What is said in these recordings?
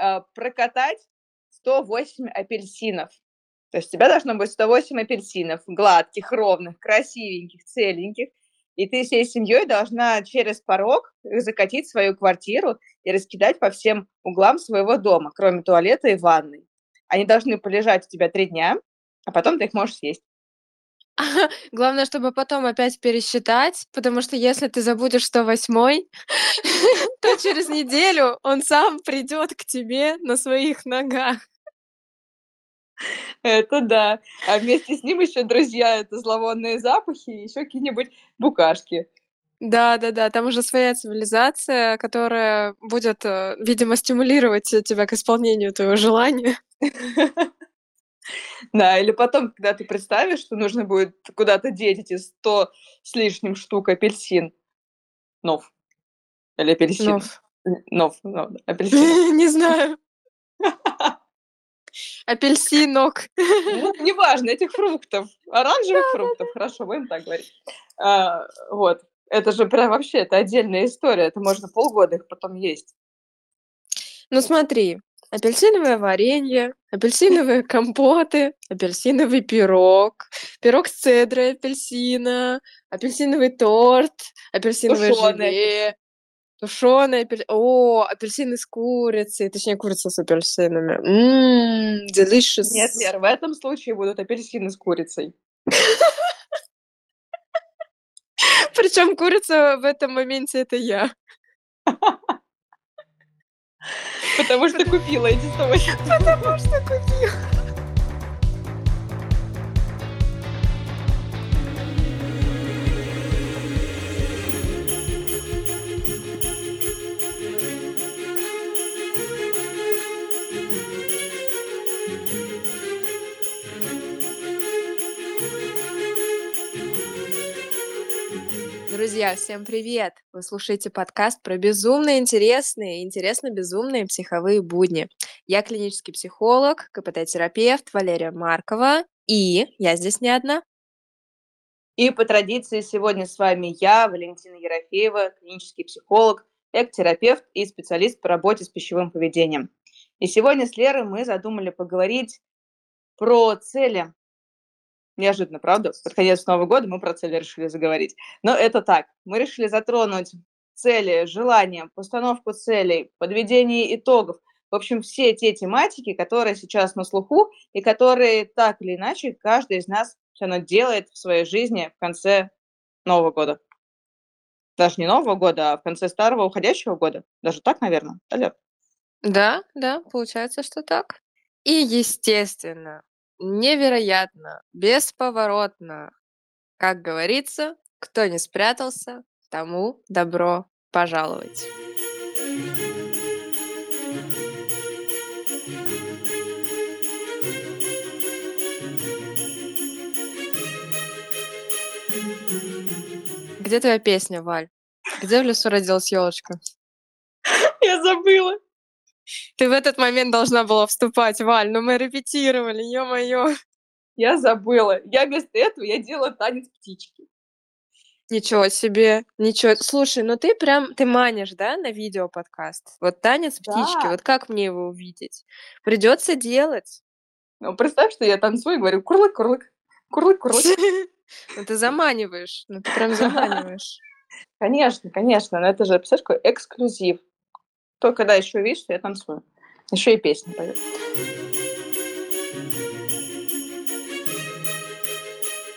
э, прокатать 108 апельсинов. То есть у тебя должно быть 108 апельсинов, гладких, ровных, красивеньких, целеньких. И ты всей семьей должна через порог закатить свою квартиру и раскидать по всем углам своего дома, кроме туалета и ванной. Они должны полежать у тебя три дня, а потом ты их можешь съесть. Главное, чтобы потом опять пересчитать, потому что если ты забудешь 108, то через неделю он сам придет к тебе на своих ногах. Это да. А вместе с ним еще друзья, это зловонные запахи и еще какие-нибудь букашки. Да-да-да, там уже своя цивилизация, которая будет, э, видимо, стимулировать тебя к исполнению твоего желания. Да, или потом, когда ты представишь, что нужно будет куда-то деть эти 100 с лишним штук апельсин. Нов. Или апельсин. Нов. Нов, нов, апельсин. Не знаю. Апельсинок. Ну, неважно, этих фруктов. Оранжевых фруктов. Хорошо, будем так говорить. А, вот. Это же прям вообще, это отдельная история. Это можно полгода их потом есть. Ну смотри, апельсиновое варенье, апельсиновые компоты, апельсиновый пирог, пирог с цедрой апельсина, апельсиновый торт, апельсиновое Тушёный желе, тушеный апель... О, апельсины с курицей, точнее, курица с апельсинами. Ммм, delicious. Нет, Вер, в этом случае будут апельсины с курицей. Причем курица в этом моменте это я. Потому что купила эти 108. Потому что купила. Друзья, всем привет! Вы слушаете подкаст про безумно интересные и интересно-безумные психовые будни. Я клинический психолог, КПТ-терапевт Валерия Маркова, и я здесь не одна. И по традиции сегодня с вами я, Валентина Ерофеева, клинический психолог, эктерапевт и специалист по работе с пищевым поведением. И сегодня с Лерой мы задумали поговорить про цели Неожиданно, правда? Под конец Нового года мы про цели решили заговорить. Но это так. Мы решили затронуть цели, желания, постановку целей, подведение итогов. В общем, все те тематики, которые сейчас на слуху и которые так или иначе каждый из нас все равно делает в своей жизни в конце Нового года. Даже не Нового года, а в конце старого уходящего года. Даже так, наверное, да, Да, да, получается, что так. И, естественно, Невероятно, бесповоротно. Как говорится, кто не спрятался, тому добро пожаловать. Где твоя песня, Валь? Где в лесу родилась елочка? Я забыла. Ты в этот момент должна была вступать, Валь, но мы репетировали, ё-моё. Я забыла. Я вместо этого я делала танец птички. Ничего себе, ничего. Слушай, ну ты прям, ты манишь, да, на видео подкаст? Вот танец птички, Да. вот как мне его увидеть? Придется делать. Ну, представь, что я танцую и говорю курлык-курлык, курлык-курлык. Ну ты заманиваешь, ну ты прям заманиваешь. Конечно, конечно, но это же, представляешь, какой эксклюзив. Только когда еще видишь, что я танцую. Еще и песни пою.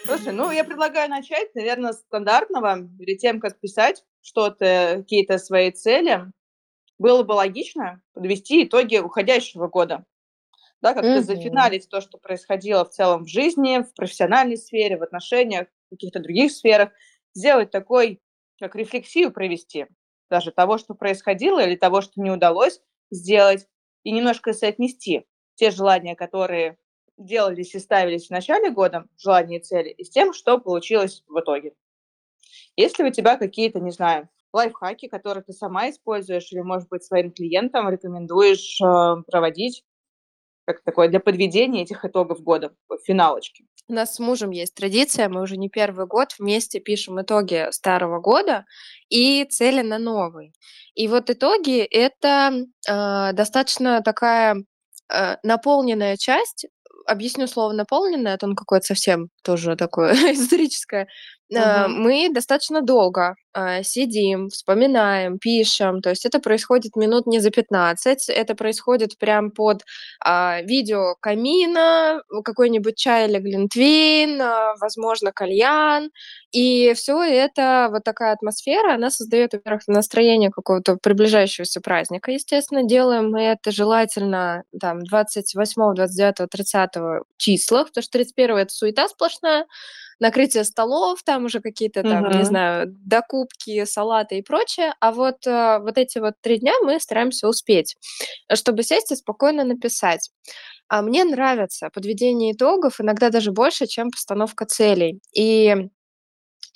Слушай, ну я предлагаю начать, наверное, с стандартного. Перед тем, как писать что-то, какие-то свои цели, было бы логично подвести итоги уходящего года. Да, как-то Мгм. зафиналить то, что происходило в целом в жизни, в профессиональной сфере, в отношениях, в каких-то других сферах. Сделать такой, как рефлексию провести даже того, что происходило, или того, что не удалось сделать, и немножко соотнести те желания, которые делались и ставились в начале года, желания и цели, и с тем, что получилось в итоге. Есть ли у тебя какие-то, не знаю, лайфхаки, которые ты сама используешь, или, может быть, своим клиентам рекомендуешь э, проводить, как такое, для подведения этих итогов года, финалочки? У нас с мужем есть традиция, мы уже не первый год вместе пишем итоги старого года и цели на новый. И вот итоги- это, э, достаточно такая, э, наполненная часть. Объясню слово "наполненная", а то оно какое-то совсем тоже такое эзотерическое. Э, Мгм. мы достаточно долго, э, сидим, вспоминаем, пишем. То есть это происходит минут не за 15. Это происходит прям под, а, видео камина, э, какой-нибудь чай или глинтвейн, а, возможно, кальян. И всё это, вот такая атмосфера, она создаёт, во-первых, настроение какого-то приближающегося праздника. Естественно, делаем мы это желательно там 28, 29, 30 числах, потому что 31 это суета сплошная, накрытие столов, там уже какие-то там, не Мгм. знаю, докупки, салаты и прочее. А вот, э, вот эти вот 3 дня мы стараемся успеть, чтобы сесть и спокойно написать. А мне нравится подведение итогов, иногда даже больше, чем постановка целей. И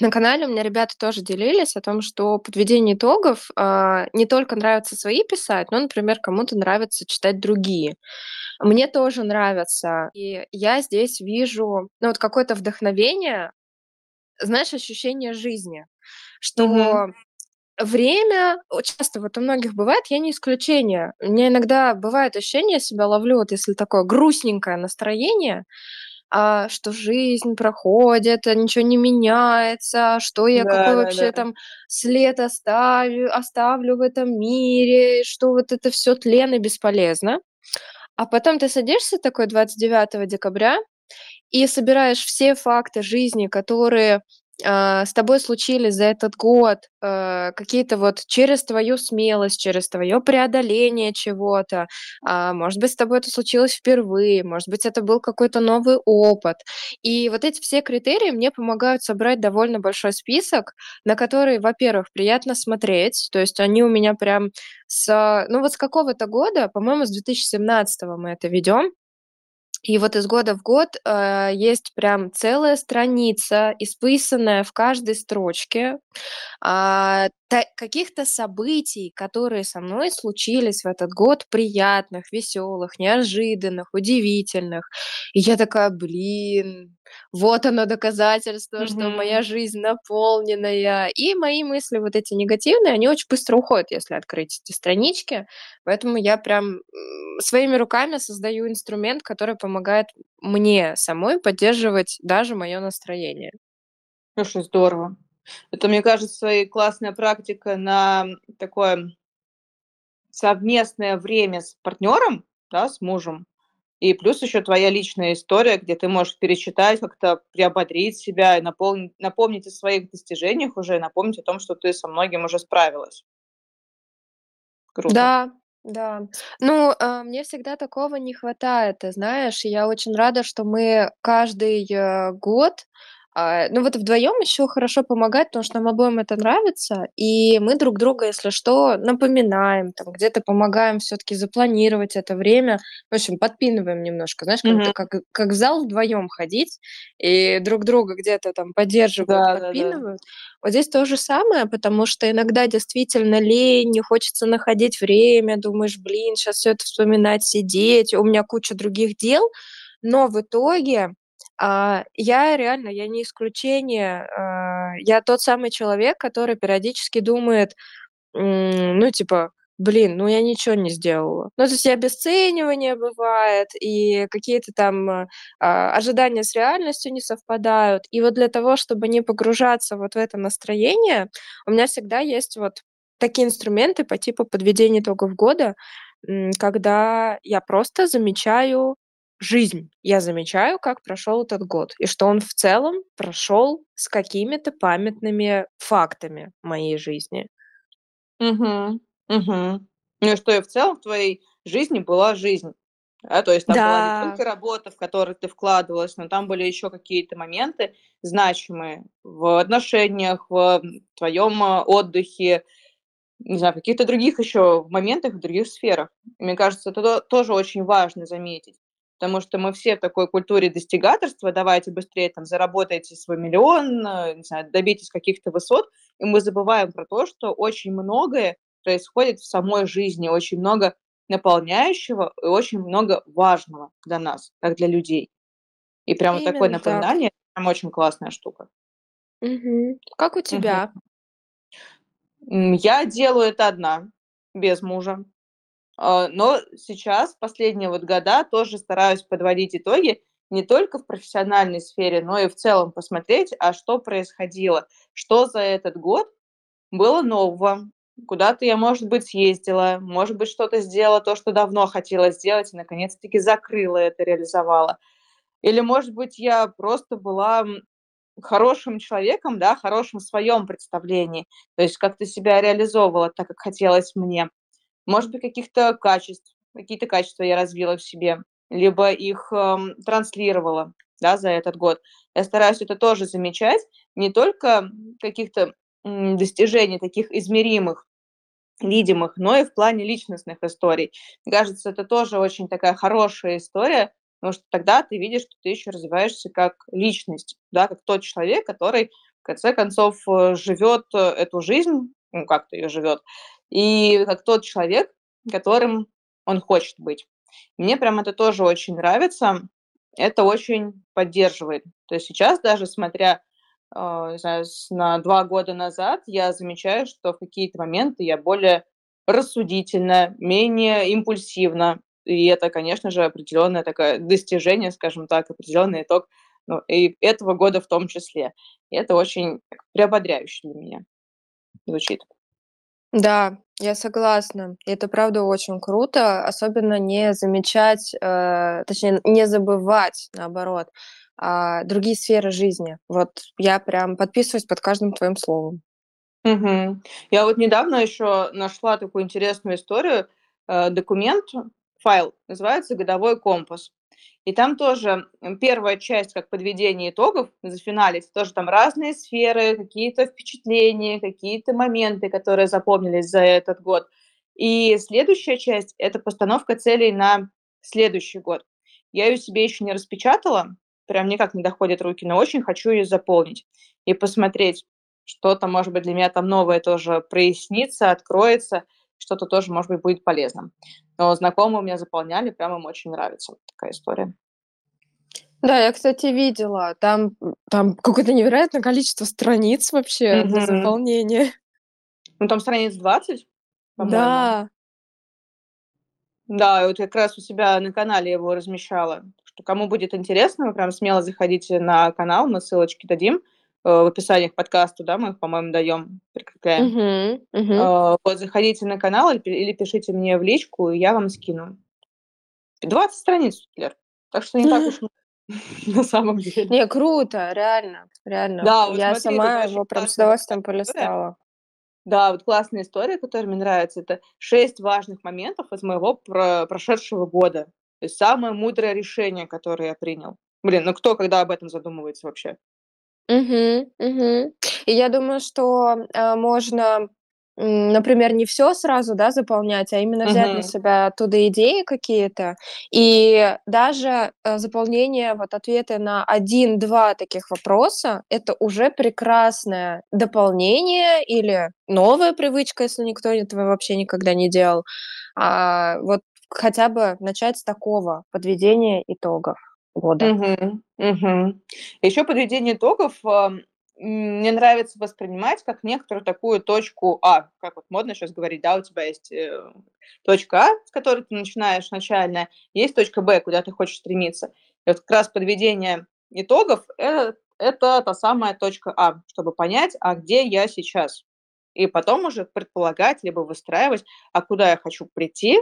на канале у меня ребята тоже делились о том, что подведение итогов, а, не только нравится свои писать, но, например, кому-то нравится читать другие. Мне тоже нравится, и я здесь вижу, ну, вот какое-то вдохновение, знаешь, ощущение жизни, что время вот часто вот у многих бывает, я не исключение. У меня иногда бывает ощущение, я себя ловлю, вот если такое грустненькое настроение, а, что жизнь проходит, а ничего не меняется, что я, какой вообще Да-да-да. там след оставлю оставлю в этом мире, что вот это всё тлен и бесполезно. А потом ты садишься такой 29 декабря и собираешь все факты жизни, которые, с тобой случились за этот год, э, какие-то вот через твою смелость, через твоё преодоление чего-то. А, может быть, с тобой это случилось впервые, может быть, это был какой-то новый опыт. И вот эти все критерии мне помогают собрать довольно большой список, на который, во-первых, приятно смотреть. То есть они у меня прям с ну, вот с какого-то года, по-моему, с 2017 мы это ведём. И вот из года в год, э, есть прям целая страница, исписанная в каждой строчке, та каких-то событий, которые со мной случились в этот год, приятных, весёлых, неожиданных, удивительных. И я такая: "Блин, вот оно доказательство, что моя жизнь наполненная". И мои мысли вот эти негативные, они очень быстро уходят, если открыть эти странички. Поэтому я прям, своими руками создаю инструмент, который помогает мне самой поддерживать даже моё настроение. Слушай, здорово. Это, мне кажется, и классная практика на такое совместное время с партнёром, да, с мужем. И плюс ещё твоя личная история, где ты можешь перечитать, как-то приободрить себя и наполнить напомнить о своих достижениях уже, и напомнить о том, что ты со многим уже справилась. Круто. Да, да. Ну, э, мне всегда такого не хватает, ты знаешь. И я очень рада, что мы каждый, э, год, а, ну, вот вдвоём ещё хорошо помогать, потому что нам обоим это нравится. И мы друг друга, если что, напоминаем, там, где-то помогаем всё-таки запланировать это время. В общем, подпинываем немножко. Знаешь, как Мгм. как как в зал вдвоем ходить и друг друга где-то там поддерживают, Да-да-да. подпинывают. Вот здесь то же самое, потому что иногда действительно лень, не хочется находить время, думаешь: "Блин, щас всё это вспоминать, сидеть, у меня куча других дел". Но в итоге, а, я реально, я не исключение. А, я тот самый человек, который периодически думает, ну, типа: "Блин, ну я ничего не сделала". Ну, то есть и обесценивание бывает, и какие-то там, а, ожидания с реальностью не совпадают. И вот для того, чтобы не погружаться вот в это настроение, у меня всегда есть вот такие инструменты по типу подведения итогов года, когда я просто замечаю жизнь. Я замечаю, как прошёл этот год и что он в целом прошёл с какими-то памятными фактами моей жизни. Мгм, мгм. Ну и что, и в целом в твоей жизни была жизнь. Да, то есть там была не Да. только работа, в которую ты вкладывалась, но там были ещё какие-то моменты значимые в отношениях, в, м, твоём, а, отдыхе, не знаю, в каких-то других ещё моментах, в других сферах. Мне кажется, это то тоже очень важно заметить, потому что мы все в такой культуре достигаторства: давайте быстрее там заработайте свой миллион, э, не знаю, добейтесь каких-то высот. И мы забываем про то, что очень многое происходит в самой жизни, очень много наполняющего и очень много важного для нас, как для людей. И прям вот такое Именно так. напоминание- прям очень классная штука. Мгм. Как у тебя? М, я делаю это одна, без мужа. А, но сейчас, последние вот года, тоже стараюсь подводить итоги не только в профессиональной сфере, но и в целом посмотреть, а что происходило, что за этот год было нового, куда-то я, может быть, съездила, может быть, что-то сделала, то, что давно хотела сделать, и наконец-таки закрыла это, реализовала. Или, может быть, я просто была, хорошим человеком, да, хорошим в своем представлении, то есть как-то себя реализовывала так, как хотелось мне. Может быть, каких-то качеств, какие-то качества я развила в себе, либо их, ам, транслировала, да, за этот год. Я стараюсь это тоже замечать, не только каких-то, достижений таких измеримых, видимых, но и в плане личностных историй. Мне кажется, это тоже очень такая хорошая история, потому что тогда ты видишь, что ты еще развиваешься как личность, да, как тот человек, который в конце концов, э, живет, э, эту жизнь, ну, как-то ее живет, и как тот человек, которым он хочет быть. Мне прям это тоже очень нравится, это очень поддерживает. То есть сейчас даже смотря, а, не знаю, на 2 года назад, я замечаю, что в какие-то моменты я более рассудительна, менее импульсивна. И это, конечно же, определенное такое достижение, скажем так, определенный итог, ну, и этого года в том числе. И это очень приободряюще для меня звучит. Да, я согласна. Это правда очень круто, особенно не замечать, э, точнее, не забывать, наоборот, а, другие сферы жизни. Вот я прям подписываюсь под каждым твоим словом. Мгм. Я вот недавно еще нашла такую интересную историю, э, документ, файл, называется "Годовой компас". И там тоже, 1 часть как подведение итогов, зафиналить, тоже там разные сферы, какие-то впечатления, какие-то моменты, которые запомнились за этот год. И следующая часть- это постановка целей на следующий год. Я её себе еще не распечатала, прям никак не доходят руки, но очень хочу её заполнить и посмотреть, что-то, может быть, для меня там новое тоже прояснится, откроется, что-то тоже, может быть, будет полезным. Но знакомые у меня заполняли, прям им очень нравится вот такая история. Да, я, кстати, видела, там, там какое-то невероятное количество страниц вообще для Мгм. заполнения. Ну, там страниц 20, по-моему. Да. Да, и вот как раз у себя на канале его размещала. Что кому будет интересно, вы прям смело заходите на канал, мы ссылочки дадим, в описании к подкасту, да, мы их, по-моему, даем, прикрепляем. Мгм. А, вот заходите на канал или пи или пишите мне в личку, и я вам скину. 20 страниц, Лер, так что не так уж на самом деле. Не, круто, реально, реально. Да, вот Я смотри, сама его прям с удовольствием полистала. Да, вот классная история, которая мне нравится- это 6 важных моментов из моего про прошедшего года. То есть самое мудрое решение, которое я принял. Блин, ну кто когда об этом задумывается вообще? Мгм, мгм. И я думаю, что, э, можно, м, например, не всё сразу, да, заполнять, а именно взять на Мгм. себя оттуда идеи какие-то. И даже, э, заполнение, вот ответы на 1-2 таких вопроса- это уже прекрасное дополнение или новая привычка, если никто этого вообще никогда не делал. А, вот хотя бы начать с такого подведения итогов года. Мгм, мгм. Еще подведение итогов, ам, мне нравится воспринимать как некоторую такую точку А. Как вот модно щас говорить, да, у тебя есть, э, точка А, с которой ты начинаешь, начальная, есть точка Б, куда ты хочешь стремиться. И вот как раз подведение итогов- э это та самая точка А, чтобы понять, а где я сейчас. И потом уже предполагать либо выстраивать, а куда я хочу прийти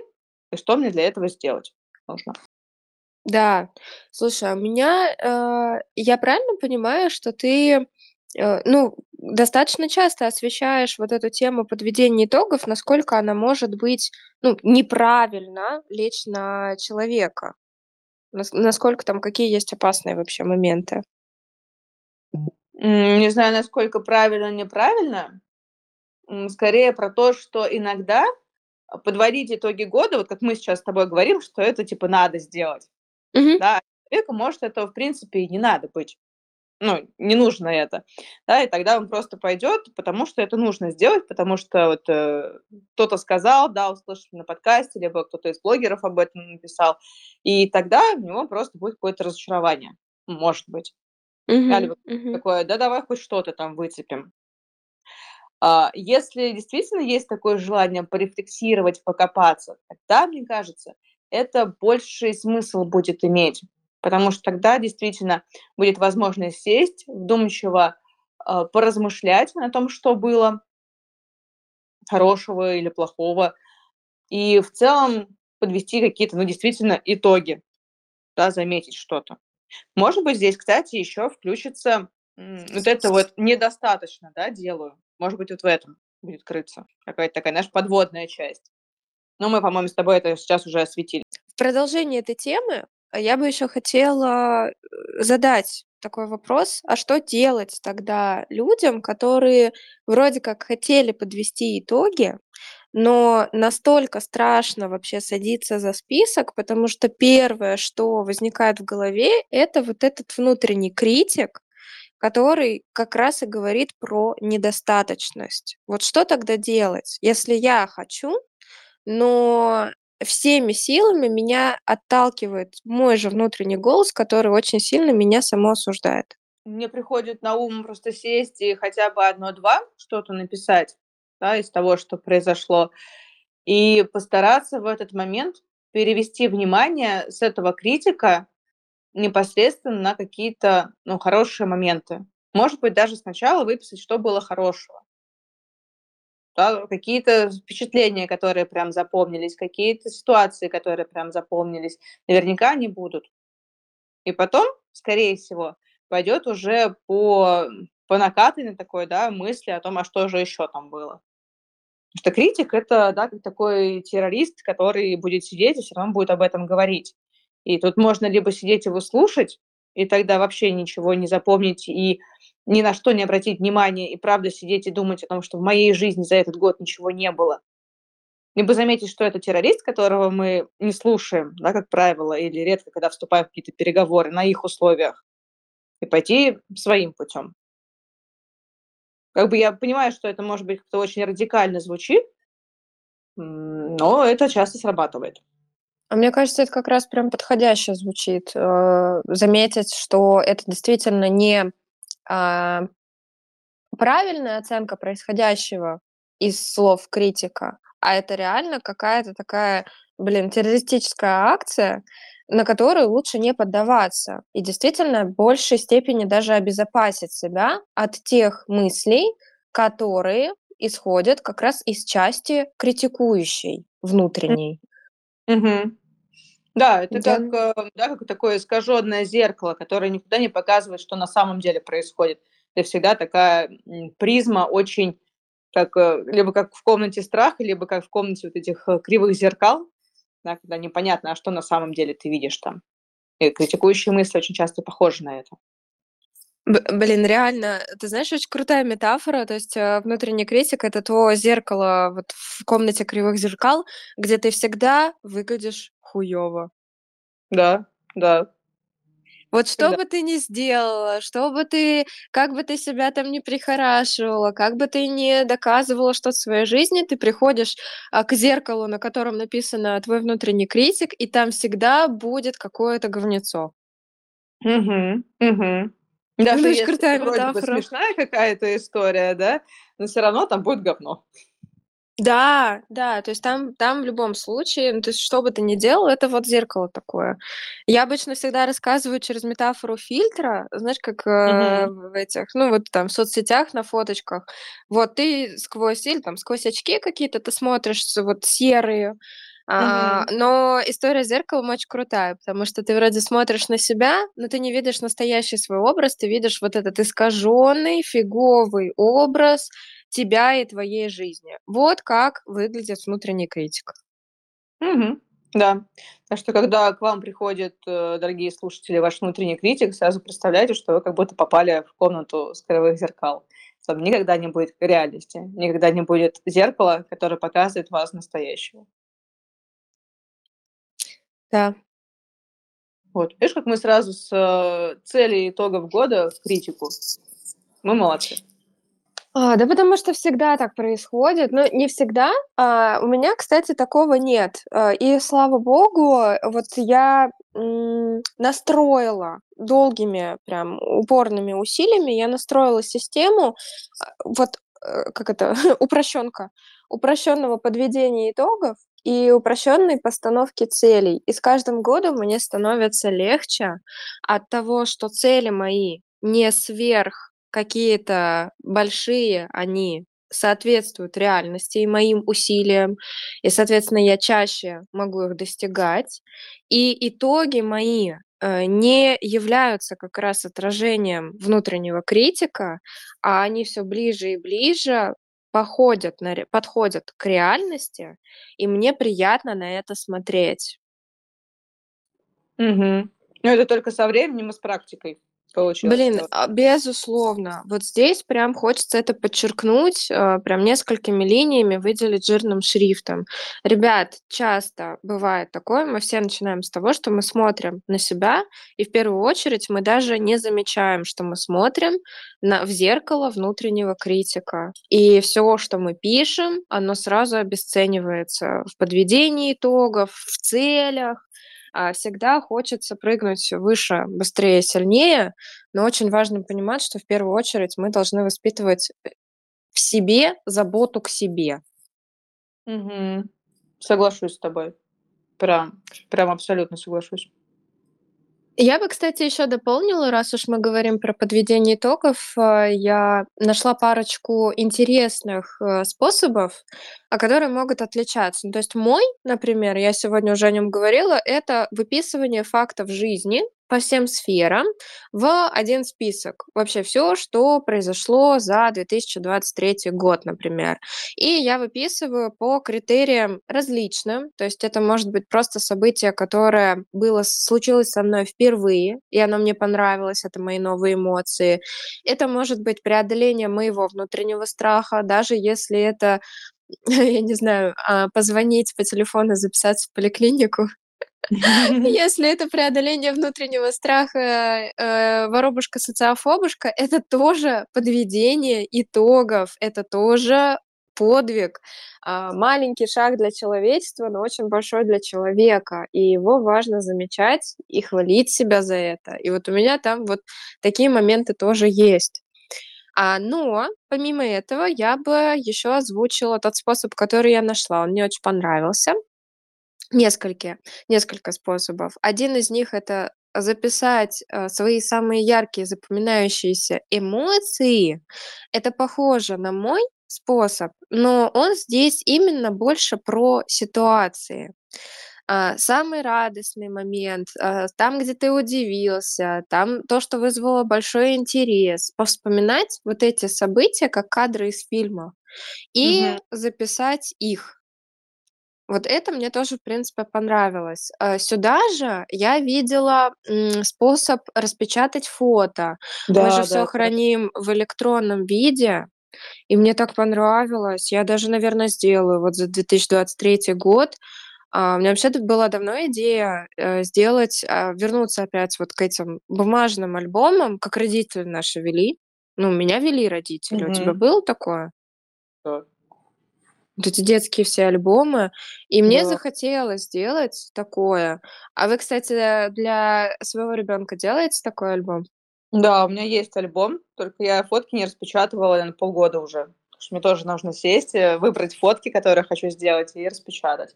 и что мне для этого сделать нужно. Да, слушай, а у меня, э, я правильно понимаю, что ты, э, ну, достаточно часто освещаешь вот эту тему подведения итогов, насколько она может быть, ну, неправильно лечь на человека? Нас насколько там, какие есть опасные вообще моменты? Не знаю, насколько правильно, неправильно. Скорее про то, что иногда, подводить итоги года, вот как мы сейчас с тобой говорим, что это типа надо сделать. Мгм. Да, человеку может этого в принципе и не надо быть. Ну, не нужно это. Да, и тогда он просто пойдет, потому что это нужно сделать, потому что вот, э, кто-то сказал, да, услышал на подкасте, либо кто-то из блогеров об этом написал. И тогда у него просто будет какое-то разочарование. может быть. Мгм, Алиб мгм. такое: "Да давай хоть что-то там выцепим". А, если действительно есть такое желание порефлексировать, покопаться, тогда, мне кажется, это больший смысл будет иметь. Потому что тогда действительно будет возможность сесть, вдумчиво, а, поразмышлять о том, что было хорошего или плохого, и в целом подвести какие-то, ну, действительно, итоги, да, заметить что-то. Может быть, здесь, кстати, еще включится, вот это вот "недостаточно, да, делаю". Может быть, вот в этом будет крыться какая-то такая, знаешь, подводная часть. Но мы, по-моему, с тобой это сейчас уже осветили. В продолжение этой темы, а, я бы еще хотела, э, задать такой вопрос: а что делать тогда людям, которые вроде как хотели подвести итоги, но настолько страшно вообще садиться за список, потому что первое, что возникает в голове- это вот этот внутренний критик, который как раз и говорит про недостаточность. Вот что тогда делать, если я хочу, но всеми силами меня отталкивает мой же внутренний голос, который очень сильно меня саму осуждает? Мне приходит на ум просто сесть и хотя бы 1-2 что-то написать, да, из того, что произошло, и постараться в этот момент перевести внимание с этого критика непосредственно на какие-то, ну, хорошие моменты. Может быть, даже сначала выписать, что было хорошего. Да, какие-то впечатления, которые прям запомнились, какие-то ситуации, которые прям запомнились. Наверняка они будут. И потом, скорее всего, пойдет уже по по накатанной такой, да, мысли о том, а что же еще там было. Потому что критик- это, да, такой террорист, который будет сидеть и всё равно будет об этом говорить. И тут можно либо сидеть его слушать, и тогда вообще ничего не запомнить и ни на что не обратить внимания, и правда сидеть и думать о том, что в моей жизни за этот год ничего не было. Либо заметить, что это террорист, которого мы не слушаем, да, как правило, или редко когда вступаем в какие-то переговоры на их условиях, и пойти своим путем. Как бы я понимаю, что это, может быть, как-то очень радикально звучит но это часто срабатывает. А мне кажется, это как раз прям подходяще звучит. Э, заметить, что это действительно не, правильная оценка происходящего из слов критика, а это реально какая-то такая, блин, террористическая акция, на которую лучше не поддаваться. И действительно в большей степени даже обезопасить себя от тех мыслей, которые исходят как раз из части критикующей, внутренней. Мгм. Да, это Да. как, э, да, как такое искаженное зеркало, которое никогда не показывает, что на самом деле происходит. Это всегда такая, призма очень как, э, либо как в "Комнате страха", либо как в "Комнате вот этих, э, кривых зеркал", да, когда непонятно, а что на самом деле ты видишь там. И критикующие мысли очень часто похожи на это. Б блин, реально, ты знаешь, очень крутая метафора. То есть, э, внутренний критик- это то зеркало вот в "Комнате кривых зеркал", где ты всегда выглядишь хуёво. Да, да. Вот что Всегда. бы ты ни сделала, что бы ты как бы ты себя там ни прихорашивала, как бы ты ни доказывала что-то в своей жизни, ты приходишь, а, к зеркалу, на котором написано "Твой внутренний критик", и там всегда будет какое-то говнецо. Мгм, мгм. Даже очень если крутая вроде бы смешная какая-то история, да, но всё равно там будет говно. Да, да, то есть там там в любом случае, ну, то есть что бы ты ни делал, это вот зеркало такое. Я обычно всегда рассказываю через метафору фильтра. Знаешь, как, э, Мгм. в этих, ну, вот там в соцсетях на фоточках. Вот ты сквозь или там сквозь очки какие-то ты смотришь вот серые, а, но история с зеркалом очень крутая, потому что ты вроде смотришь на себя, но ты не видишь настоящий свой образ, ты видишь вот этот искаженный, фиговый образ тебя и твоей жизни. Вот как выглядит внутренний критик. Мгм. Да. Так что, когда к вам приходит, э, дорогие слушатели, ваш внутренний критик, сразу представляйте, что вы как будто попали в комнату с кривых зеркал. Там никогда не будет реальности, никогда не будет зеркала, которое показывает вас настоящего. Да. Вот. Видишь, как мы сразу с, э, цели итогов года в критику. Мы молодцы. А, да потому что всегда так происходит. Но не всегда. А, у меня, кстати, такого нет. А, и слава богу, вот я, настроила долгими, прям упорными усилиями, я настроила систему, а, вот, э, как это, упрощенка, упрощенного подведения итогов и упрощенной постановки целей. И с каждым годом мне становится легче от того, что цели мои не сверх какие-то большие, они соответствуют реальности и моим усилиям, и, соответственно, я чаще могу их достигать. И итоги мои э, не являются как раз отражением внутреннего критика, а они все ближе и ближе походят на, подходят к реальности, и мне приятно на это смотреть. Угу. Но это только со временем и с практикой получилось. Блин, а, безусловно. Вот здесь прям хочется это подчеркнуть, э, прям несколькими линиями выделить жирным шрифтом. Ребят, часто бывает такое, мы все начинаем с того, что мы смотрим на себя, и в первую очередь мы даже не замечаем, что мы смотрим на, в зеркало внутреннего критика. И все, что мы пишем, оно сразу обесценивается в подведении итогов, в целях, а, всегда хочется прыгнуть выше, быстрее, сильнее, но очень важно понимать, что в первую очередь мы должны воспитывать э, в себе заботу к себе. Угу. Соглашусь с тобой. Прям, прям абсолютно соглашусь. Я бы, кстати, еще дополнила, раз уж мы говорим про подведение итогов, э, я нашла парочку интересных э, способов, а которые могут отличаться. Ну, то есть мой, например, я сегодня уже о нем говорила, это выписывание фактов жизни, по всем сферам в один список. Вообще все, что произошло за 2023 год, например. И я выписываю по критериям различным. То есть это может быть просто событие, которое было, случилось со мной впервые, и оно мне понравилось, это мои новые эмоции. Это может быть преодоление моего внутреннего страха, даже если это я не знаю, а, позвонить по телефону, записаться в поликлинику, Если это преодоление внутреннего страха, э, воробушка-социофобушка, это тоже подведение итогов, это тоже подвиг. А, маленький шаг для человечества, но очень большой для человека. И его важно замечать и хвалить себя за это. И вот у меня там вот такие моменты тоже есть. А, но помимо этого я бы еще озвучила тот способ, который я нашла. Он мне очень понравился. Несколько, несколько способов. Один из них это записать э, свои самые яркие запоминающиеся эмоции. Это похоже на мой способ, но он здесь именно больше про ситуации. А, самый радостный момент, а, там, где ты удивился, там то, что вызвало большой интерес. Повспоминать вот эти события, как кадры из фильма, и Мгм. записать их. Вот это мне тоже, в принципе, понравилось. А, сюда же я видела, способ распечатать фото. Мы же Да, все да, да. храним в электронном виде, и мне так понравилось. Я даже, наверное, сделаю вот за 2023 год. А, у меня вообще была давно идея, э, сделать, а, вернуться опять вот к этим бумажным альбомам, как родители наши вели. Ну, меня вели родители. У тебя было такое? Да. Вот эти детские все альбомы. И мне Да. захотелось сделать такое. А вы, кстати, для своего ребенка делаете такой альбом? Да, у меня есть альбом, только я фотки не распечатывала, наверно, полгода уже. Потому что мне тоже нужно сесть, э, выбрать фотки, которые хочу сделать, и распечатать.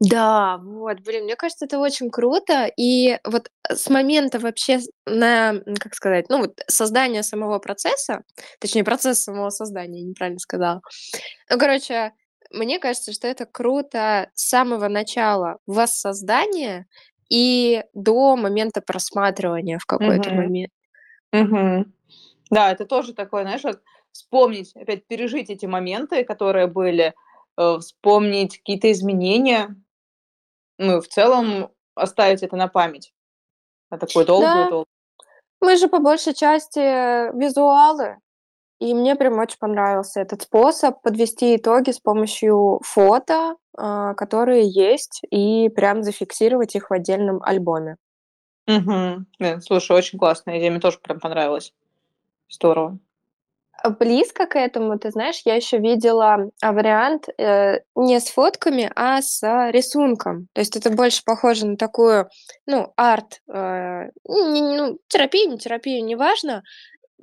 Да, вот, блин, мне кажется, это очень круто. И вот с момента вообще на, как сказать, ну вот создания самого процесса, точнее, процесс самого создания, неправильно сказала. Ну, короче, мне кажется, что это круто с самого начала воссоздания и до момента просматривания в какой-то Мгм. момент. Мгм. Да, это тоже такое, знаешь, вот вспомнить, опять пережить эти моменты, которые были, э, вспомнить какие-то изменения. Ну, и в целом оставить это на память. На такую долгую Да, мы же по большей части визуалы, и мне прям очень понравился этот способ подвести итоги с помощью фото, а, которые есть, и прям зафиксировать их в отдельном альбоме. Э, слушай, очень классная идея, мне тоже прям понравилось. Здорово. А, близко к этому, ты знаешь, я еще видела, а, вариант, э, не с фотками, а с рисунком. То есть это больше похоже на такую, ну, арт, э, ну, не не ну, терапию, не терапию, неважно.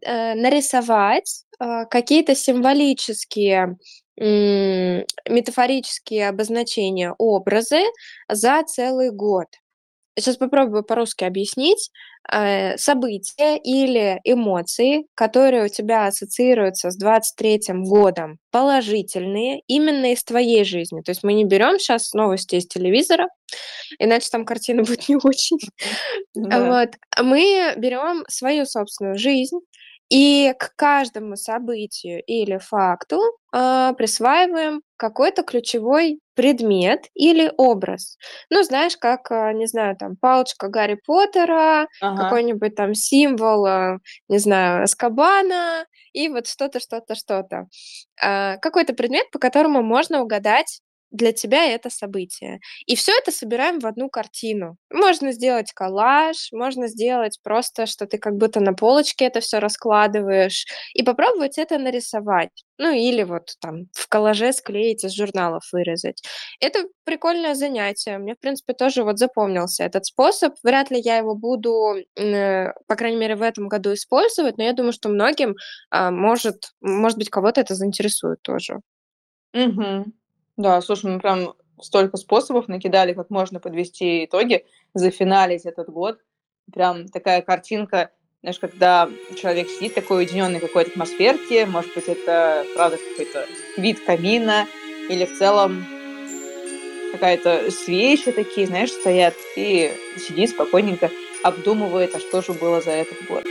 Э, нарисовать, э, какие-то символические, метафорические обозначения, образы за целый год. Сейчас попробую по-русски объяснить. Э, события или эмоции, которые у тебя ассоциируются с 23 годом, положительные, именно из твоей жизни. То есть мы не берем сейчас новости из телевизора, иначе там картина будет не очень. Да. Вот. Мы берем свою собственную жизнь и к каждому событию или факту, а, присваиваем какой-то ключевой предмет или образ. Ну, знаешь, как, а, не знаю, там, палочка Гарри Поттера, Ага. какой-нибудь там символ, а, не знаю, Азкабана и вот что-то, что-то, что-то. А, какой-то предмет, по которому можно угадать для тебя это событие. И всё это собираем в одну картину. Можно сделать коллаж, можно сделать просто, что ты как будто на полочке это всё раскладываешь, и попробовать это нарисовать. Ну, или вот там в коллаже склеить, из журналов вырезать. Это прикольное занятие. Мне, в принципе, тоже вот запомнился этот способ. Вряд ли я его буду, э, по крайней мере, в этом году использовать, но я думаю, что многим, а, может может быть, кого-то это заинтересует тоже. Мгм. Да, слушай, мы прям столько способов накидали, как можно подвести итоги, зафиналить этот год. Прям такая картинка, знаешь, когда человек сидит такой уединённый в какой-то атмосферке, может быть, это правда какой-то вид камина или в целом какая-то свечи такие, знаешь, стоят, и сидит спокойненько, обдумывает, а что же было за этот год.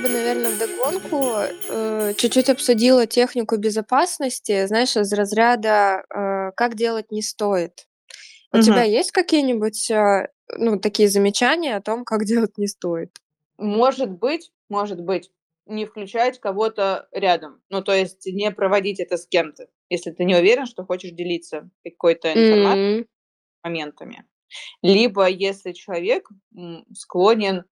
Бы, наверно, вдогонку, э, чуть-чуть обсудила технику безопасности, знаешь, из разряда, э, как делать не стоит. У тебя Мгм. есть какие-нибудь, а, ну, такие замечания о том, как делать не стоит? Может быть, может быть, не включать кого-то рядом. Ну, то есть не проводить это с кем-то, если ты не уверен, что хочешь делиться какой-то информа М. моментами. Либо если человек, склонен,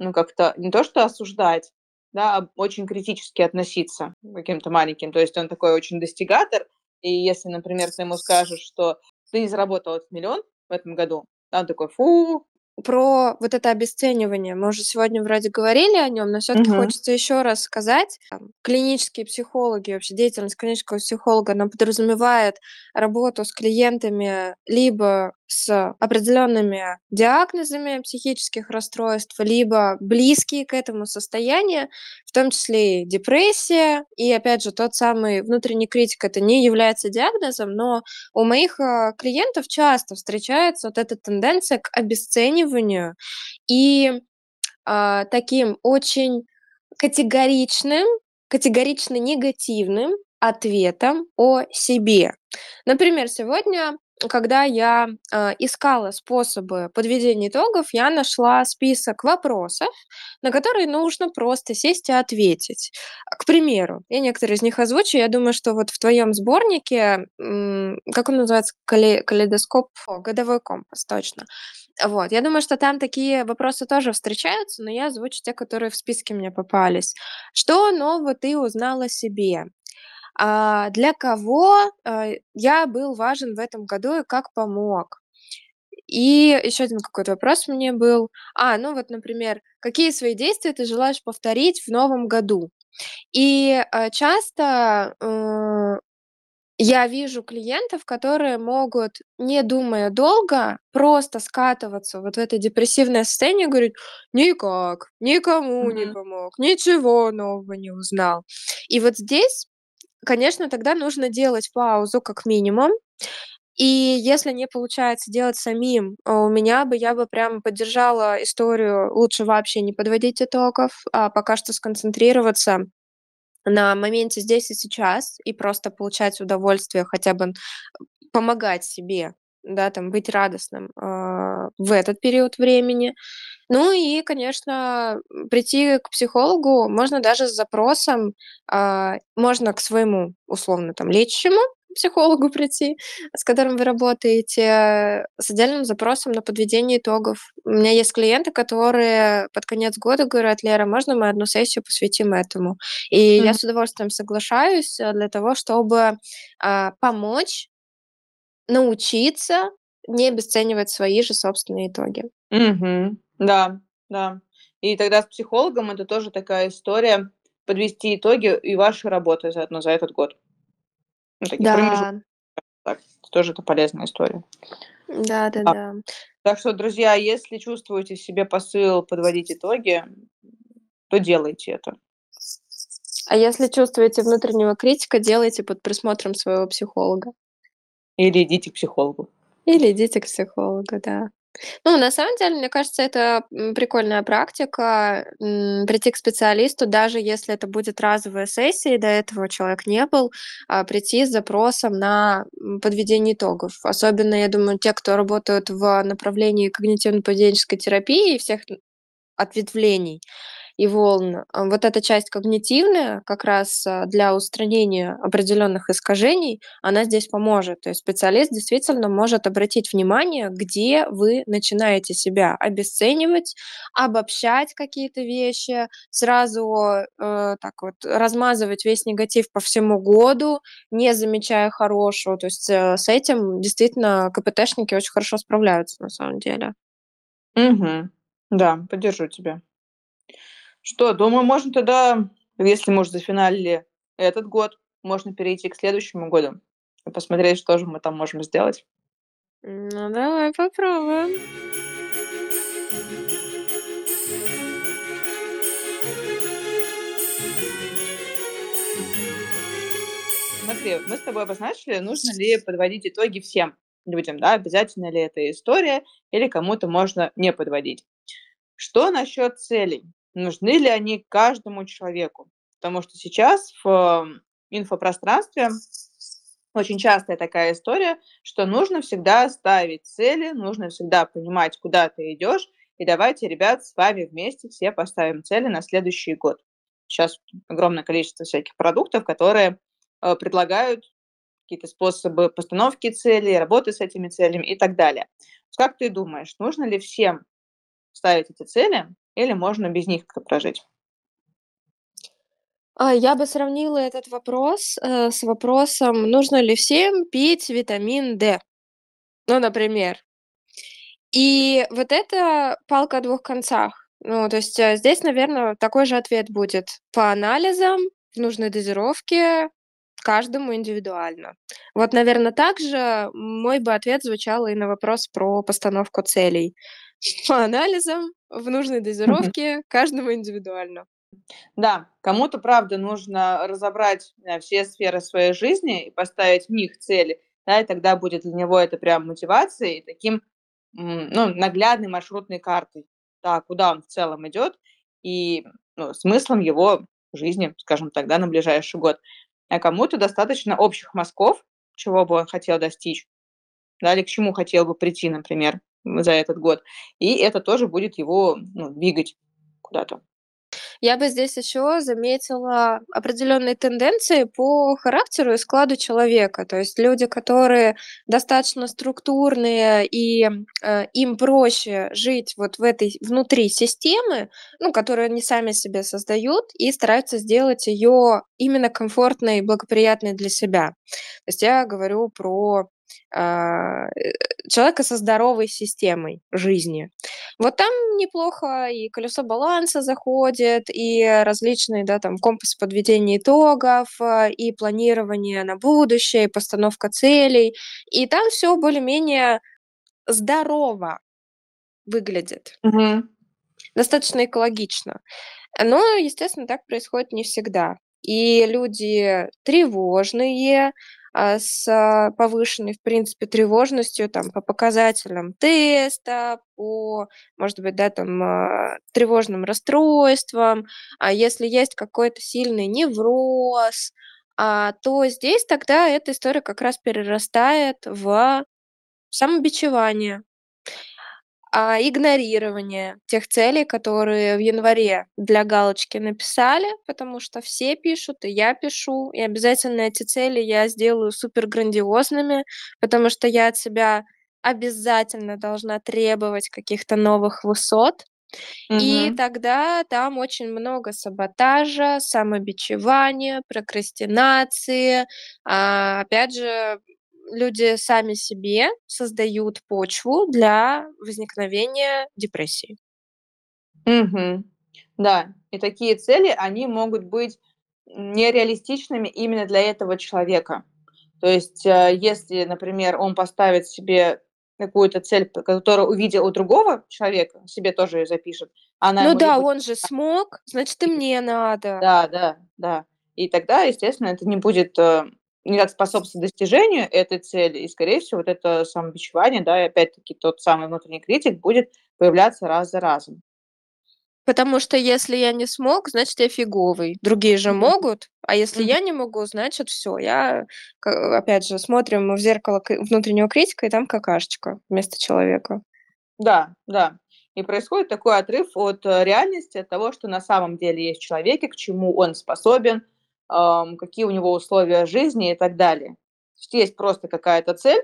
ну, как-то не то что осуждать, да, а очень критически относиться к каким-то маленьким. То есть он такой очень достигатор, и если, например, ты ему скажешь, что ты не заработал этот 1 000 000 в этом году, он такой: "Фу". Про вот это обесценивание мы уже сегодня вроде говорили о нём, но всё-таки Мгм. хочется ещё раз сказать. Клинические психологи, вообще деятельность клинического психолога, она подразумевает работу с клиентами либо с определёнными диагнозами психических расстройств, либо близкие к этому состояния, в том числе и депрессия. И опять же, тот самый внутренний критик- это не является диагнозом, но у моих, а, клиентов часто встречается вот эта тенденция к обесцениванию и, а, таким очень категоричным категорично негативным ответом о себе. Например, сегодня, когда я, а, искала способы подведения итогов, я нашла список вопросов, на которые нужно просто сесть и ответить. К примеру, я некоторые из них озвучу. Я думаю, что вот в твоём сборнике, м, как он называется, кале калейдоскоп, о, годовой компас, точно. Вот, я думаю, что там такие вопросы тоже встречаются, но я озвучу те, которые в списке мне попались. Что нового ты узнал о себе? А, для кого, а, я был важен в этом году и как помог? И ещё один какой-то вопрос меня был. А, ну вот, например: какие свои действия ты желаешь повторить в новом году? И, а, часто, э, я вижу клиентов, которые могут, не думая долго, просто скатываться вот в это депрессивное состояние, говорить: "Никак, никому не Мгм. помог, ничего нового не узнал". И вот здесь, конечно, тогда нужно делать паузу как минимум. И если не получается делать самим, а, у меня бы я бы прям поддержала историю: лучше вообще не подводить итогов, а пока что сконцентрироваться на моменте здесь и сейчас и просто получать удовольствие, хотя бы помогать себе, да, там, быть радостным, а, в этот период времени. Ну и, конечно, прийти к психологу можно даже с запросом, а, можно к своему, условно, там, лечащему психологу прийти, с которым вы работаете, с отдельным запросом на подведение итогов. У меня есть клиенты, которые под конец года говорят: "Лера, можно мы одну сессию посвятим этому?" И я Мгм. с удовольствием соглашаюсь, э, для того, чтобы, а, помочь научиться не обесценивать свои же собственные итоги. Мгм. Да, да. И тогда с психологом это тоже такая история подвести итоги и вашей работы заодно за этот год. Ну, такие Да. так, тоже это полезная история. Да. Да-да-да. Так что, друзья, если чувствуете в себе посыл подводить итоги, то делайте это. А если чувствуете внутреннего критика, делайте под присмотром своего психолога. Или идите к психологу. Или идите к психологу, да. Ну, на самом деле, мне кажется, это, прикольная практика, прийти к специалисту, даже если это будет разовая сессия, и до этого человек не был, а, прийти с запросом на, подведение итогов. Особенно, я думаю, те, кто работают в направлении когнитивно-поведенческой терапии и всех ответвлений и волн. А, вот эта часть когнитивная как раз, а, для устранения определенных искажений, она здесь поможет. То есть специалист действительно может обратить внимание, где вы начинаете себя обесценивать, обобщать какие-то вещи, сразу, э, так вот размазывать весь негатив по всему году, не замечая хорошего. То есть, э, с этим действительно КПТшники очень хорошо справляются на самом деле. Мгм. Да, поддержу тебя. Что, думаю, можно тогда, если мы уже зафиналили этот год, можно перейти к следующему году и посмотреть, что же мы там можем сделать. Ну, давай попробуем. Смотри, мы с тобой обозначили, нужно ли подводить итоги всем людям, да, обязательно ли эта история или кому-то можно не подводить. Что насчет целей? Нужны ли они каждому человеку? Потому что сейчас в инфопространстве очень частая такая история, что нужно всегда ставить цели, нужно всегда понимать, куда ты идешь. И давайте, ребят, с вами вместе все поставим цели на следующий год. Сейчас огромное количество всяких продуктов, которые э, предлагают какие-то способы постановки целей, работы с этими целями и так далее. Как ты думаешь, нужно ли всем ставить эти цели или можно без них как-то прожить? А, я бы сравнила этот вопрос, э, с вопросом, нужно ли всем пить витамин D. Ну, например. И вот это палка о двух концах. Ну, то есть, э, здесь, наверно, такой же ответ будет по анализам, в нужной дозировке, каждому индивидуально. Вот, наверно, так же мой бы ответ звучал и на вопрос про постановку целей. По анализам, в нужной дозировке, каждому индивидуально. Да, кому-то, правда, нужно разобрать, э, все сферы своей жизни и поставить в них цели, да, и тогда будет для него это прям мотивацией и таким, ну, наглядной маршрутной картой, да, куда он в целом идет и, ну, смыслом его жизни, скажем так, да, на ближайший год. А кому-то достаточно общих мазков, чего бы он хотел достичь, да, или к чему хотел бы прийти, например, за этот год. И это тоже будет его, ну, двигать куда-то. Я бы здесь еще заметила определенные тенденции по характеру и складу человека. То есть люди, которые достаточно структурные и, э, им проще жить вот в этой внутри системы, ну, которую они сами себе создают и стараются сделать ее именно комфортной и благоприятной для себя. То есть я говорю про, человека со здоровой системой жизни. Вот там неплохо и колесо баланса заходит, и различные, да, там компас подведения итогов, э, и планирование на будущее, и постановка целей. И там всё более-менее здорово выглядит. Мгм. Достаточно экологично. Но, естественно, так происходит не всегда. И люди тревожные, а, с повышенной, в принципе, тревожностью там по показателям теста, по, может быть, да, там, а, тревожным расстройствам. А если есть какой-то сильный невроз, а, то здесь тогда эта история как раз перерастает в самобичевание. А, игнорирование тех целей, которые в январе для галочки написали, потому что все пишут, и я пишу, и обязательно эти цели я сделаю супер грандиозными, потому что я от себя обязательно должна требовать каких-то новых высот. И Мгм. тогда там очень много саботажа, самобичевания, прокрастинации. А, опять же, люди сами себе создают почву для возникновения депрессии. Мгм. Да, и такие цели, они могут быть нереалистичными именно для этого человека. То есть, э, если, например, он поставит себе какую-то цель, которую увидел у другого человека, себе тоже её запишет, она Ну да, либо он же смог, значит, и мне надо. Да, да, да. И тогда, естественно, это не будет, э, никак способствовать достижению этой цели, и, скорее всего, вот это самобичевание, да, и опять-таки тот самый внутренний критик будет появляться раз за разом. Потому что если я не смог, значит, я фиговый. Другие же Мгм. могут, а если Мгм. я не могу, значит, всё, я, опять же, смотрим в зеркало внутреннего критика, и там какашечка вместо человека. Да, да. И происходит такой отрыв от, э, реальности, от того, что на самом деле есть в человеке, к чему он способен, какие у него условия жизни и так далее. То есть есть просто какая-то цель,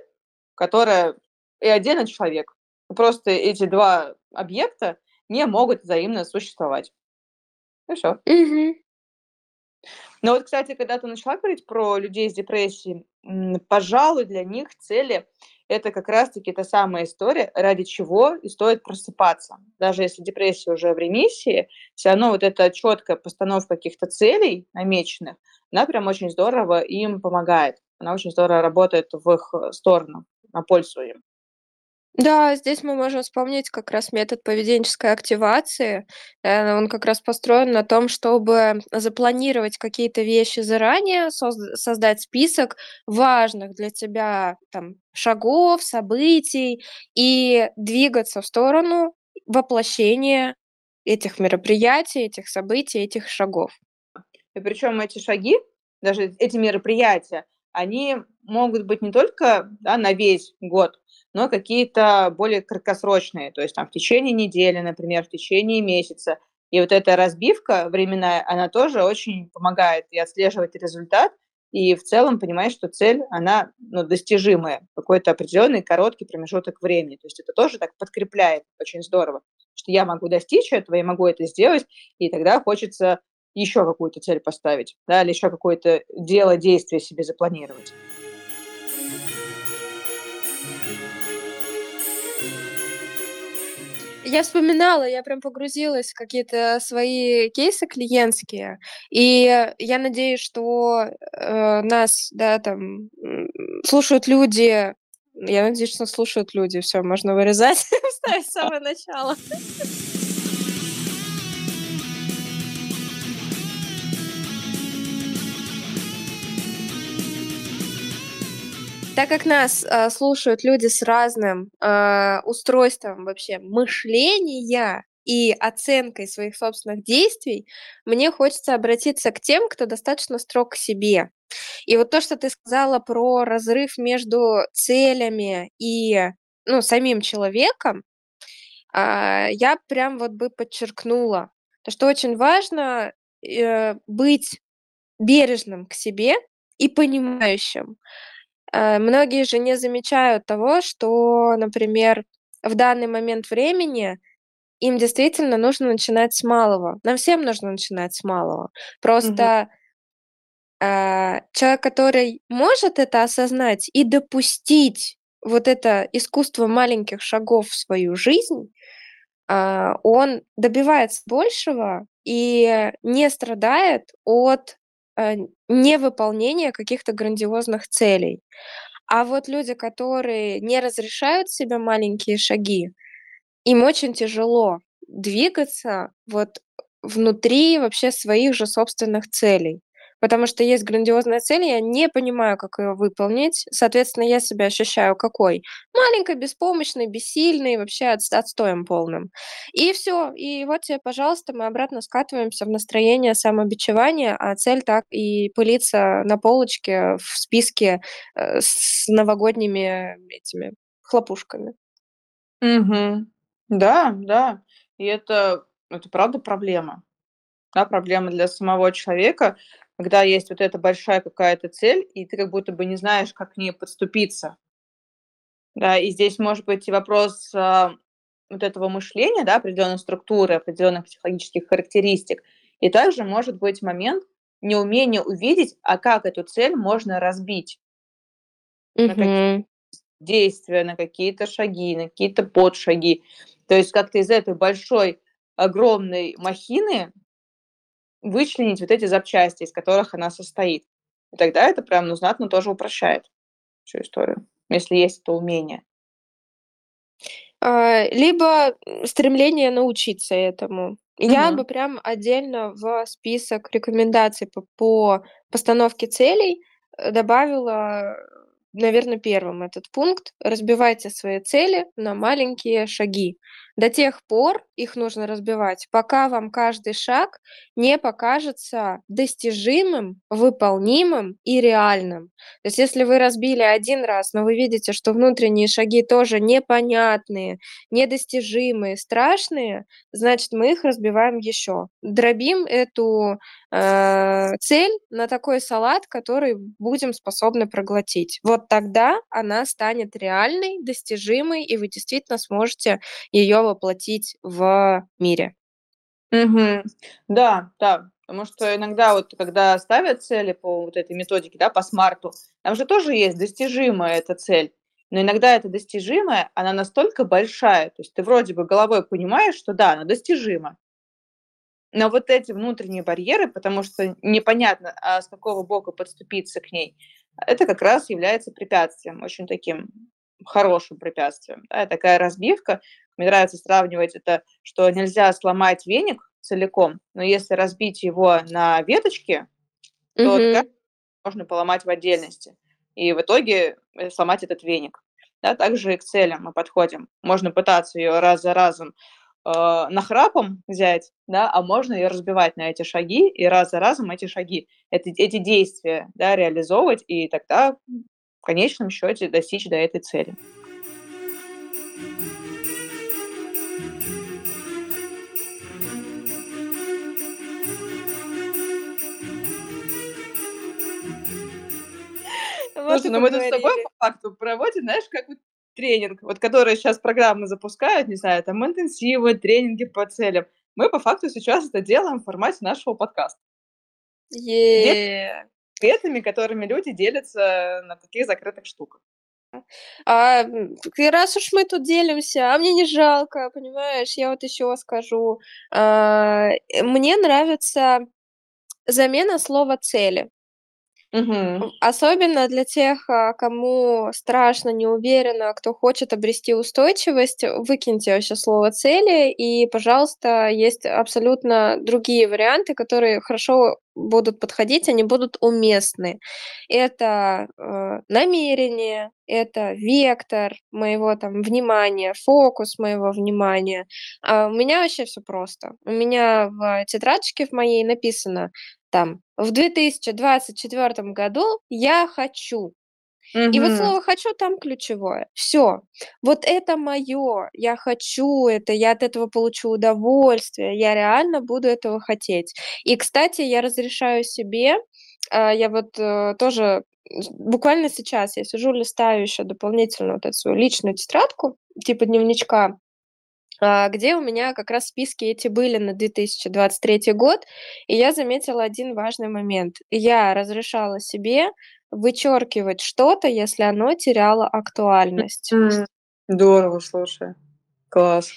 которая и отдельный человек. Просто эти 2 объекта не могут взаимно существовать. И всё. Мгм. Но вот, кстати, когда ты начала говорить про людей с депрессией, пожалуй, для них цели- это как раз таки та самая история, ради чего и стоит просыпаться. Даже если депрессия уже в ремиссии, всё равно вот эта чёткая постановка каких-то целей намеченных, она прям очень здорово им помогает. Она очень здорово работает в их, сторону, на пользу им. Да, здесь мы можем вспомнить как раз метод поведенческой активации. Э, он как раз построен на том, чтобы запланировать какие-то вещи заранее, созд создать список важных для тебя там шагов, событий и двигаться в сторону воплощения этих мероприятий, этих событий, этих шагов. И причём эти шаги, даже эти мероприятия, они могут быть не только, да, на весь год, но какие-то более краткосрочные, то есть там в течение недели, например, в течение месяца. И вот эта разбивка временная, она тоже очень помогает и отслеживать результат, и в целом понимать, что цель, она, ну, достижимая какой-то определённый короткий промежуток времени. То есть это тоже так подкрепляет очень здорово, что я могу достичь этого, я могу это сделать, и тогда хочется ещё какую-то цель поставить, да, или ещё какое-то дело, действие себе запланировать. Я вспоминала, я прям погрузилась в какие-то свои кейсы клиентские, и я надеюсь, что, э, нас, да, там, слушают люди. Я надеюсь, что слушают люди. Всё, можно вырезать, вставить в самое начало. Так как нас, э, слушают люди с разным, э, устройством вообще мышления и оценкой своих собственных действий, мне хочется обратиться к тем, кто достаточно строг к себе. И вот то, что ты сказала про разрыв между целями и, ну, самим человеком, а, я прям вот бы подчеркнула то, что очень важно, э, быть бережным к себе и понимающим. Э, многие же не замечают того, что, например, в данный момент времени им действительно нужно начинать с малого. Нам всем нужно начинать с малого. Просто э, человек, который может это осознать и допустить вот это искусство маленьких шагов в свою жизнь, а, он добивается большего и не страдает от, э, невыполнения каких-то грандиозных целей. А вот люди, которые не разрешают себе маленькие шаги, им очень тяжело двигаться вот внутри вообще своих же собственных целей. Потому что есть грандиозная цель, я не понимаю, как её выполнить. Соответственно, я себя ощущаю какой? Маленькой, беспомощной, бессильной, вообще отс отстоем полным. И всё. И вот те, пожалуйста, мы обратно скатываемся в настроение самобичевания, а цель так и пылится на полочке в списке, э, с новогодними этими хлопушками. Мгм. Да, да. И это это правда проблема. Да, проблема для самого человека, когда есть вот эта большая какая-то цель, и ты как будто бы не знаешь, как к ней подступиться. Да, и здесь может быть и вопрос, а, вот этого мышления, да, определенной структуры, определенных психологических характеристик. И также может быть момент неумения увидеть, а как эту цель можно разбить на какие действия, на какие-то шаги, на какие-то подшаги. То есть как-то из этой большой, огромной махины вычленить вот эти запчасти, из которых она состоит. И тогда это прям, ну, знатно тоже упрощает всю историю, если есть это умение. А, либо, стремление научиться этому. Я бы Мгм. прям отдельно в список рекомендаций по по постановке целей, э, добавила, наверно, первым этот пункт: разбивайте свои цели на маленькие шаги. До тех пор их нужно разбивать, пока вам каждый шаг не покажется достижимым, выполнимым и реальным. То есть если вы разбили 1 раз, но вы видите, что внутренние шаги тоже непонятные, недостижимые, страшные, значит, мы их разбиваем еще. Дробим эту, э, цель на такой салат, который будем способны проглотить. Вот тогда она станет реальной, достижимой, и вы действительно сможете ее воплотить в мире. Мгм. Да, да. Потому что иногда вот, когда ставят цели по вот этой методике, да, по смарту, там же тоже есть достижимая эта цель. Но иногда эта достижимая, она настолько большая, то есть ты вроде бы головой понимаешь, что да, она достижима. Но вот эти внутренние барьеры, потому что непонятно, а с какого бока подступиться к ней, это как раз является препятствием, очень таким хорошим препятствием. Да, такая разбивка. Мне нравится сравнивать это, что нельзя сломать веник целиком, но если разбить его на веточки, то ткань Мгм. можно поломать в отдельности и в итоге, э, сломать этот веник. Да, также и к целям мы подходим. Можно пытаться ее раз за разом, а, нахрапом взять, да, а можно ее разбивать на эти шаги и раз за разом эти шаги, эти эти действия, да, реализовывать, и тогда, в конечном счете достичь до этой цели. Вот Слушай, ну мы тут с тобой поговорили. по факту проводим, знаешь, как вот тренинг, вот которые щас программы запускают, не знаю, там интенсивы, тренинги по целям. Мы по факту сейчас это делаем в формате нашего подкаста. Де Е. секретами, которыми люди делятся на таких закрытых штуках. А, раз уж мы тут делимся, а мне не жалко, понимаешь? Я вот еще скажу, а, э, мне нравится замена слова "цели". Мгм. Особенно для тех, а, кому страшно, не уверенно, кто хочет обрести устойчивость, выкиньте вообще слово "цели", и, пожалуйста, есть абсолютно другие варианты, которые хорошо будут подходить, они будут уместны. Это, э, намерение, это вектор моего там внимания, фокус моего внимания. А у меня вообще всё просто. У меня в тетрадочке в моей написано там: "В 2024 году я хочу". И вот слово "хочу" там ключевое. Всё. Вот это моё. Я хочу это, я от этого получу удовольствие, я реально буду этого хотеть. И, кстати, я разрешаю себе, а, я вот, э, тоже буквально сейчас я сижу, листаю еще дополнительно вот эту свою личную тетрадку типа дневничка, где у меня как раз списки эти были на 2023 год, и я заметила 1 важный момент: я разрешала себе вычеркивать что-то, если оно теряло актуальность. Здорово, слушай. Класс.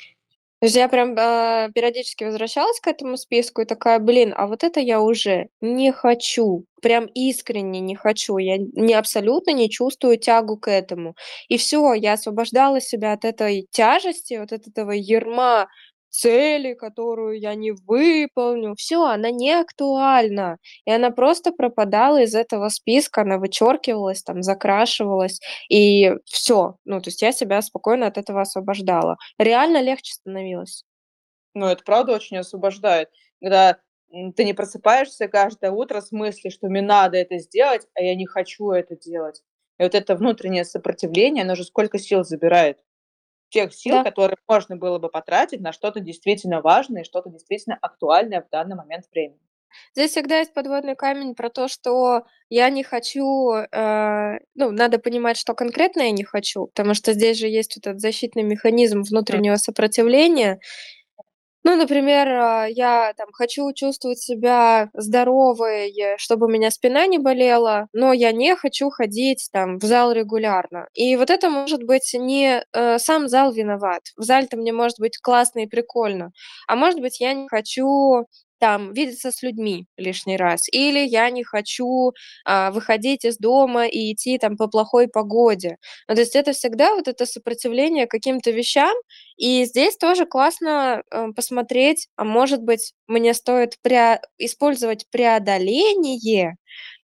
То есть я прям, а, периодически возвращалась к этому списку и такая: "Блин, а вот это я уже не хочу". Прям искренне не хочу. Я не абсолютно не чувствую тягу к этому. И всё, я освобождала себя от этой тяжести, от этого ярма цели, которую я не выполню. Всё, она не актуальна. И она просто пропадала из этого списка, она вычеркивалась, там закрашивалась, и всё. Ну, то есть я себя спокойно от этого освобождала. Реально легче становилось. Ну, это правда очень освобождает, когда, ты не просыпаешься каждое утро с мыслью, что мне надо это сделать, а я не хочу это делать. И вот это внутреннее сопротивление, оно же сколько сил забирает. Тех сил, Да. которые можно было бы потратить на что-то действительно важное, что-то действительно актуальное в данный момент времени. Здесь всегда есть подводный камень про то, что я не хочу, э, ну, надо понимать, что конкретно я не хочу, потому что здесь же есть вот этот защитный механизм внутреннего сопротивления. Ну, например, а, я там хочу чувствовать себя здоровой, э, чтобы у меня спина не болела, но я не хочу ходить там в зал регулярно. И вот это может быть не э, сам зал виноват. В зале-то мне может быть классно и прикольно, а может быть я не хочу там видеться с людьми лишний раз, или я не хочу а, выходить из дома и идти там по плохой погоде. Ну, то есть это всегда вот это сопротивление каким-то вещам, и здесь тоже классно э, посмотреть, а может быть, мне стоит преа- использовать преодоление,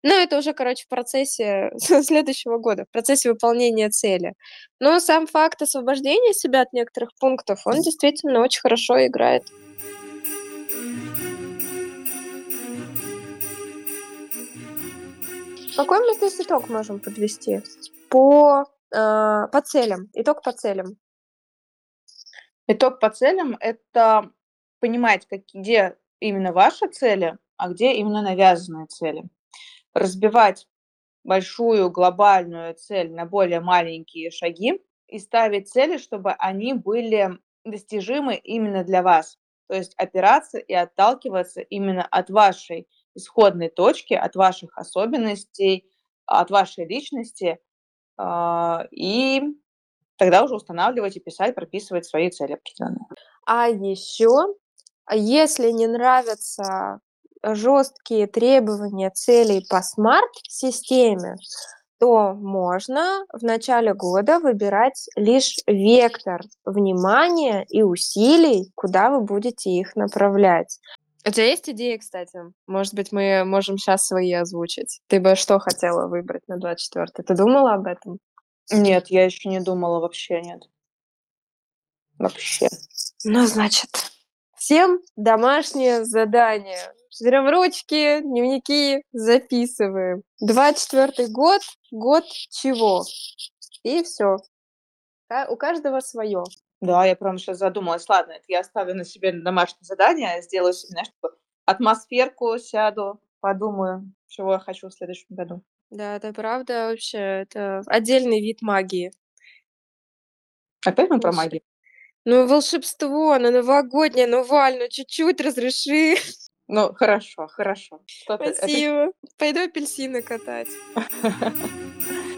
ну, это уже, короче, в процессе следующего года, в процессе выполнения цели. Но сам факт освобождения себя от некоторых пунктов, он действительно очень хорошо играет. Какой мы здесь итог можем подвести? По, э, по целям. Итог по целям. Итог по целям– это понимать, как, где именно ваши цели, а где именно навязанные цели. Разбивать большую глобальную цель на более маленькие шаги и ставить цели, чтобы они были достижимы именно для вас. То есть опираться и отталкиваться именно от вашей исходной точки, от ваших особенностей, от вашей личности, а, и тогда уже устанавливать и писать, прописывать свои цели определенные. А еще, а если не нравятся жесткие требования целей по смарт-системе, то можно в начале года выбирать лишь вектор внимания и усилий, куда вы будете их направлять. У тебя есть идеи, кстати? Может быть, мы можем сейчас свои озвучить. Ты бы что хотела выбрать на 24 Ты думала об этом? Нет, я еще не думала, вообще нет. Вообще. Ну, значит, всем домашнее задание. Берем ручки, дневники, записываем. 24 год, год чего? И все. У каждого свое. Да, я прям сейчас задумалась. Ладно, это я оставлю на себе домашнее задание, сделаю себе, знаешь, такую атмосферку, сяду, подумаю, чего я хочу в следующем году. Да, это правда вообще, это отдельный вид магии. Опять мы про магию? Ну, волшебство, ну, новогоднее, ну, Валь, ну, чуть-чуть разреши. Ну, хорошо, хорошо. Спасибо. Пойду апельсины катать.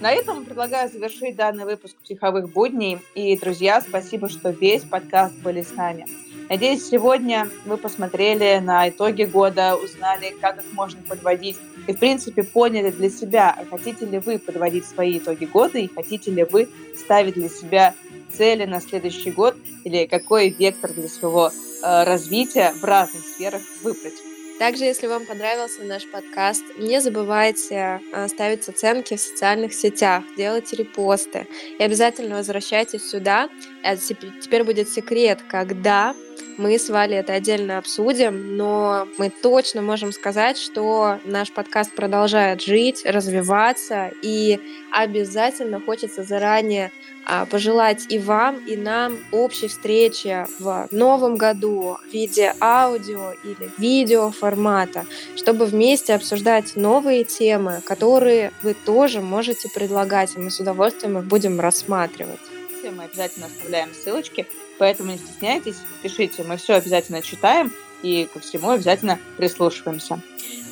На этом предлагаю завершить данный выпуск «Психовых будней». И, друзья, спасибо, что весь подкаст были с нами. Надеюсь, сегодня вы посмотрели на итоги года, узнали, как их можно подводить, и, в принципе, поняли для себя, а хотите ли вы подводить свои итоги года, и хотите ли вы ставить для себя цели на следующий год, или какой вектор для своего э, развития в разных сферах выбрать. Также, если вам понравился наш подкаст, не забывайте э, ставить оценки в социальных сетях, делать репосты. И обязательно возвращайтесь сюда. Это теперь будет секрет, когда мы с Валей это отдельно обсудим, но мы точно можем сказать, что наш подкаст продолжает жить, развиваться, и обязательно хочется заранее а, пожелать и вам, и нам общей встречи в новом году в виде аудио или видео формата, чтобы вместе обсуждать новые темы, которые вы тоже можете предлагать, и мы с удовольствием их будем рассматривать. Мы обязательно оставляем ссылочки, поэтому не стесняйтесь, пишите, мы все обязательно читаем и ко всему обязательно прислушиваемся.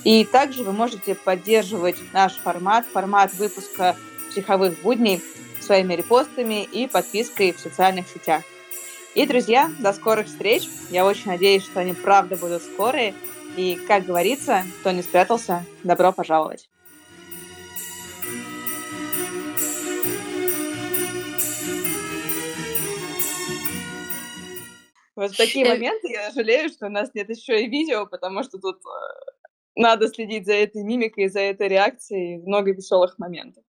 И также вы можете поддерживать наш формат, формат выпуска психовых будней своими репостами и подпиской в социальных сетях. И, друзья, до скорых встреч. Я очень надеюсь, что они правда будут скорые. И, как говорится, кто не спрятался, добро пожаловать. Вот в такие э, моменты я жалею, что у нас нет еще и видео, потому что тут э, надо следить за этой мимикой, за этой реакцией. Много веселых моментов.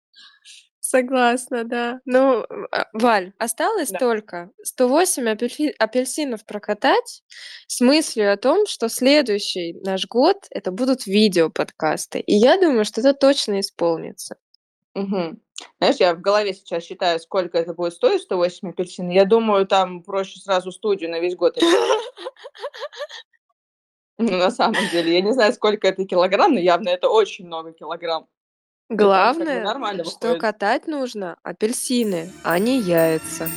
Согласна, да. Ну, а, Валь, осталось Да. только 108 апельфи- апельсинов прокатать с мыслью о том, что следующий наш год это будут видео подкасты. И я думаю, что это точно исполнится. Мгм. Знаешь, я в голове сейчас считаю, сколько это будет стоить 108 апельсин. Я думаю, там проще сразу студию на весь год арендовать. Ну, на самом деле, я не знаю, сколько это килограмм, но явно это очень много килограмм. Это как бы Главное, нормально что выходит. катать нужно апельсины, а не яйца.